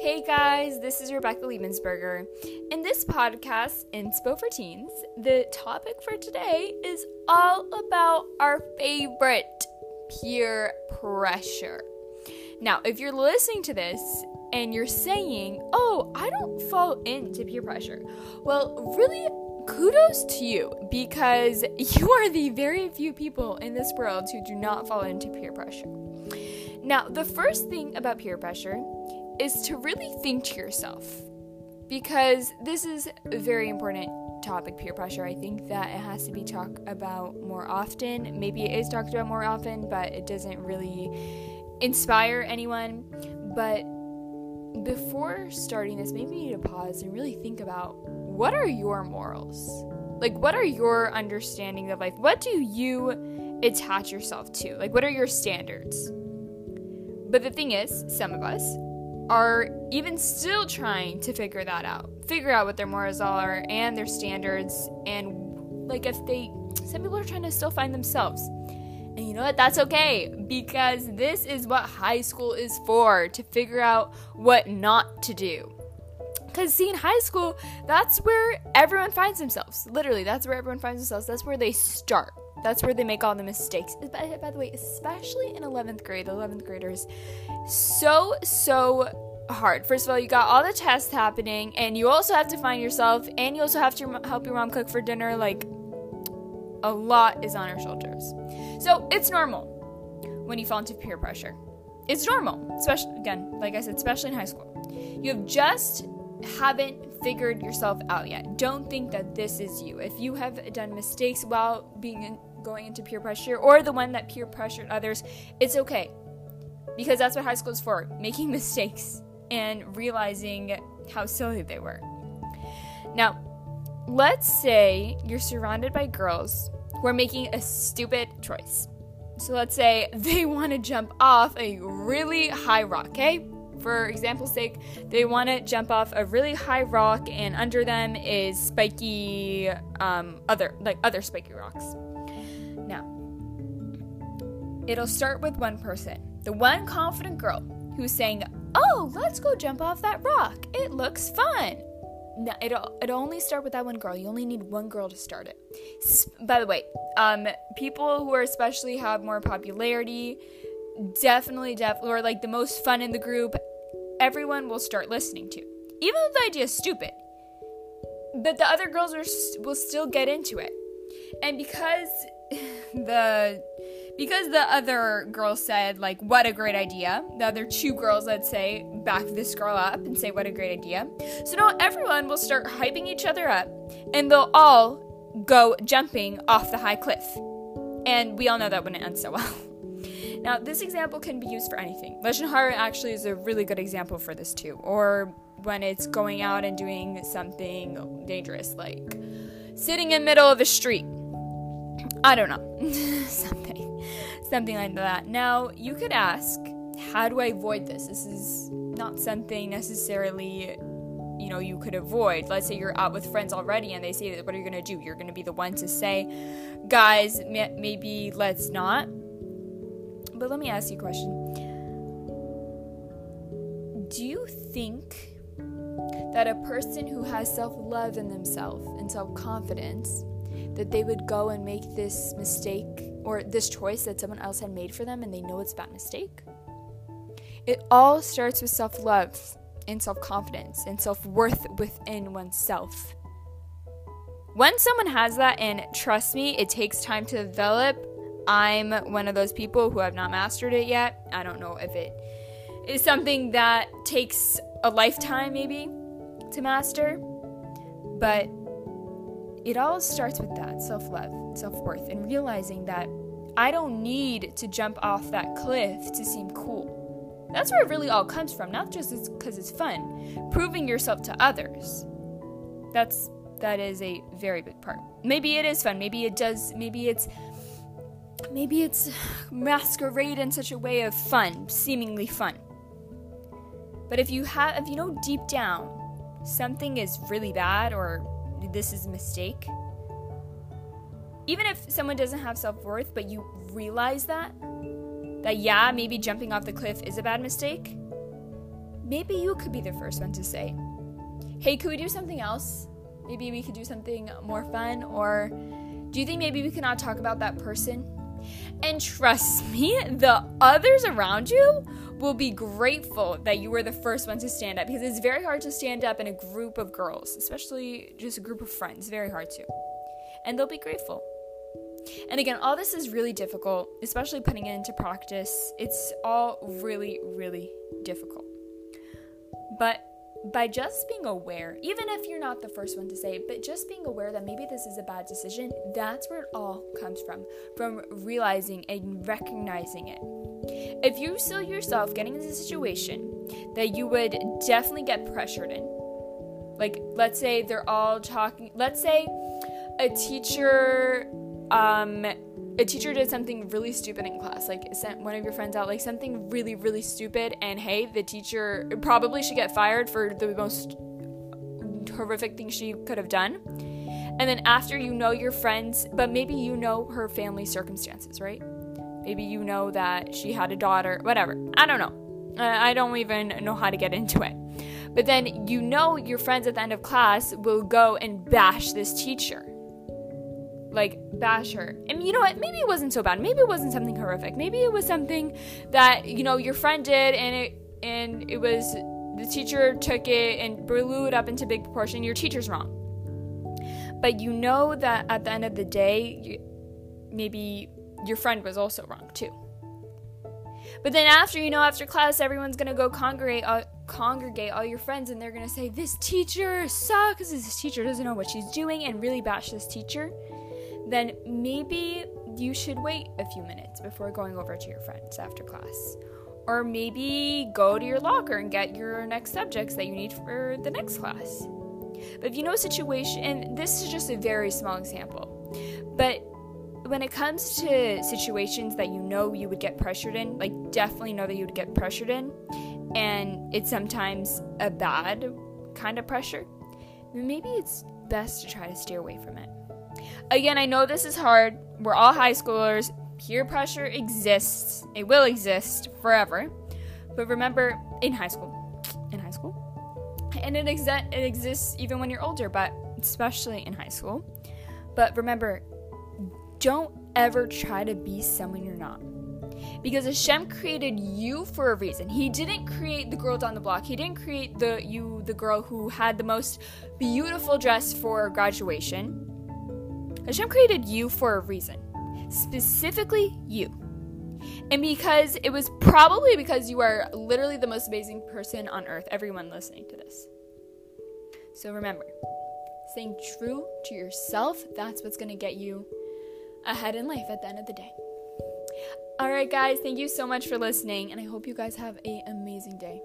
Hey guys, this is Rebecca Liebensberger. In this podcast, Inspo for Teens, the topic for today is all about our favorite peer pressure. Now, if you're listening to this and you're saying, oh, I don't fall into peer pressure, well, really, kudos to you because you are the very few people in this world who do not fall into peer pressure. Now, the first thing about peer pressure is to really think to yourself because this is a very important topic peer pressure. I think that it has to be talked about more often. Maybe it is talked about more often but it doesn't really inspire anyone. But before starting this maybe you need to pause and really think about what are your morals? Like what are your understanding of life? What do you attach yourself to? Like what are your standards? But the thing is some of us are even still trying to figure that out. Figure out what their morals are and their standards and like if they some people are trying to still find themselves. And you know what? That's okay because this is what high school is for to figure out what not to do. Because, see, in high school, that's where everyone finds themselves. Literally, that's where everyone finds themselves. That's where they start. That's where they make all the mistakes. By, by the way, especially in 11th grade, 11th graders, so, so hard. First of all, you got all the tests happening, and you also have to find yourself, and you also have to help your mom cook for dinner. Like, a lot is on our shoulders. So, it's normal when you fall into peer pressure. It's normal, especially, again, like I said, especially in high school. You have just haven't figured yourself out yet. Don't think that this is you. If you have done mistakes while being in, going into peer pressure or the one that peer pressured others, it's okay. Because that's what high school is for making mistakes and realizing how silly they were. Now, let's say you're surrounded by girls who are making a stupid choice. So let's say they want to jump off a really high rock, okay? For example's sake, they want to jump off a really high rock, and under them is spiky, um, other like other spiky rocks. Now, it'll start with one person, the one confident girl who's saying, "Oh, let's go jump off that rock. It looks fun." Now, it'll it'll only start with that one girl. You only need one girl to start it. By the way, um, people who are especially have more popularity, definitely, definitely, or like the most fun in the group, everyone will start listening to. Even though the idea is stupid, but the other girls are will still get into it, and because the because the other girl said like what a great idea. The other two girls let's say back this girl up and say what a great idea. So now everyone will start hyping each other up and they'll all go jumping off the high cliff. And we all know that wouldn't end so well. Now this example can be used for anything. Lashon hara actually is a really good example for this too. Or when it's going out and doing something dangerous like sitting in middle of a street I don't know. something. Something like that. Now, you could ask, how do I avoid this? This is not something necessarily you know you could avoid let's say you're out with friends already and they say what are you going to do you're going to be the one to say guys maybe let's not but let me ask you a question do you think that a person who has self-love in themselves and self-confidence that they would go and make this mistake or this choice that someone else had made for them and they know it's that mistake. It all starts with self love and self confidence and self worth within oneself. When someone has that, and trust me, it takes time to develop. I'm one of those people who have not mastered it yet. I don't know if it is something that takes a lifetime, maybe, to master. But it all starts with that self love, self worth, and realizing that I don't need to jump off that cliff to seem cool. That's where it really all comes from, not just because it's fun. Proving yourself to others. That's that is a very big part. Maybe it is fun. Maybe it does. Maybe it's maybe it's masquerade in such a way of fun, seemingly fun. But if you have, if you know deep down something is really bad or this is a mistake. Even if someone doesn't have self worth, but you realize that, that yeah, maybe jumping off the cliff is a bad mistake, maybe you could be the first one to say, hey, could we do something else? Maybe we could do something more fun? Or do you think maybe we cannot talk about that person? And trust me, the others around you will be grateful that you were the first one to stand up because it's very hard to stand up in a group of girls, especially just a group of friends. Very hard to. And they'll be grateful. And again, all this is really difficult, especially putting it into practice. It's all really, really difficult. But by just being aware, even if you're not the first one to say it, but just being aware that maybe this is a bad decision, that's where it all comes from. From realizing and recognizing it. If you see yourself getting into a situation that you would definitely get pressured in, like let's say they're all talking, let's say a teacher um a teacher did something really stupid in class, like sent one of your friends out, like something really, really stupid, and hey, the teacher probably should get fired for the most horrific thing she could have done. And then after you know your friends, but maybe you know her family circumstances, right? Maybe you know that she had a daughter, whatever. I don't know. Uh, I don't even know how to get into it. But then you know your friends at the end of class will go and bash this teacher like bash her. And you know what? Maybe it wasn't so bad. Maybe it wasn't something horrific. Maybe it was something that, you know, your friend did and it and it was the teacher took it and blew it up into big proportion. Your teacher's wrong. But you know that at the end of the day, you, maybe your friend was also wrong too. But then after, you know, after class, everyone's gonna go congregate, uh, congregate all your friends, and they're gonna say, "This teacher sucks. This teacher doesn't know what she's doing," and really bash this teacher then maybe you should wait a few minutes before going over to your friends after class. Or maybe go to your locker and get your next subjects that you need for the next class. But if you know a situation, and this is just a very small example, but when it comes to situations that you know you would get pressured in, like definitely know that you would get pressured in, and it's sometimes a bad kind of pressure, maybe it's best to try to steer away from it. Again, I know this is hard. We're all high schoolers. Peer pressure exists, it will exist forever. But remember, in high school, in high school, and it, exa- it exists even when you're older, but especially in high school. But remember, don't ever try to be someone you're not. Because Hashem created you for a reason. He didn't create the girl down the block. He didn't create the you the girl who had the most beautiful dress for graduation. Hashem created you for a reason, specifically you. And because it was probably because you are literally the most amazing person on earth, everyone listening to this. So remember, staying true to yourself, that's what's going to get you ahead in life at the end of the day. All right, guys, thank you so much for listening, and I hope you guys have an amazing day.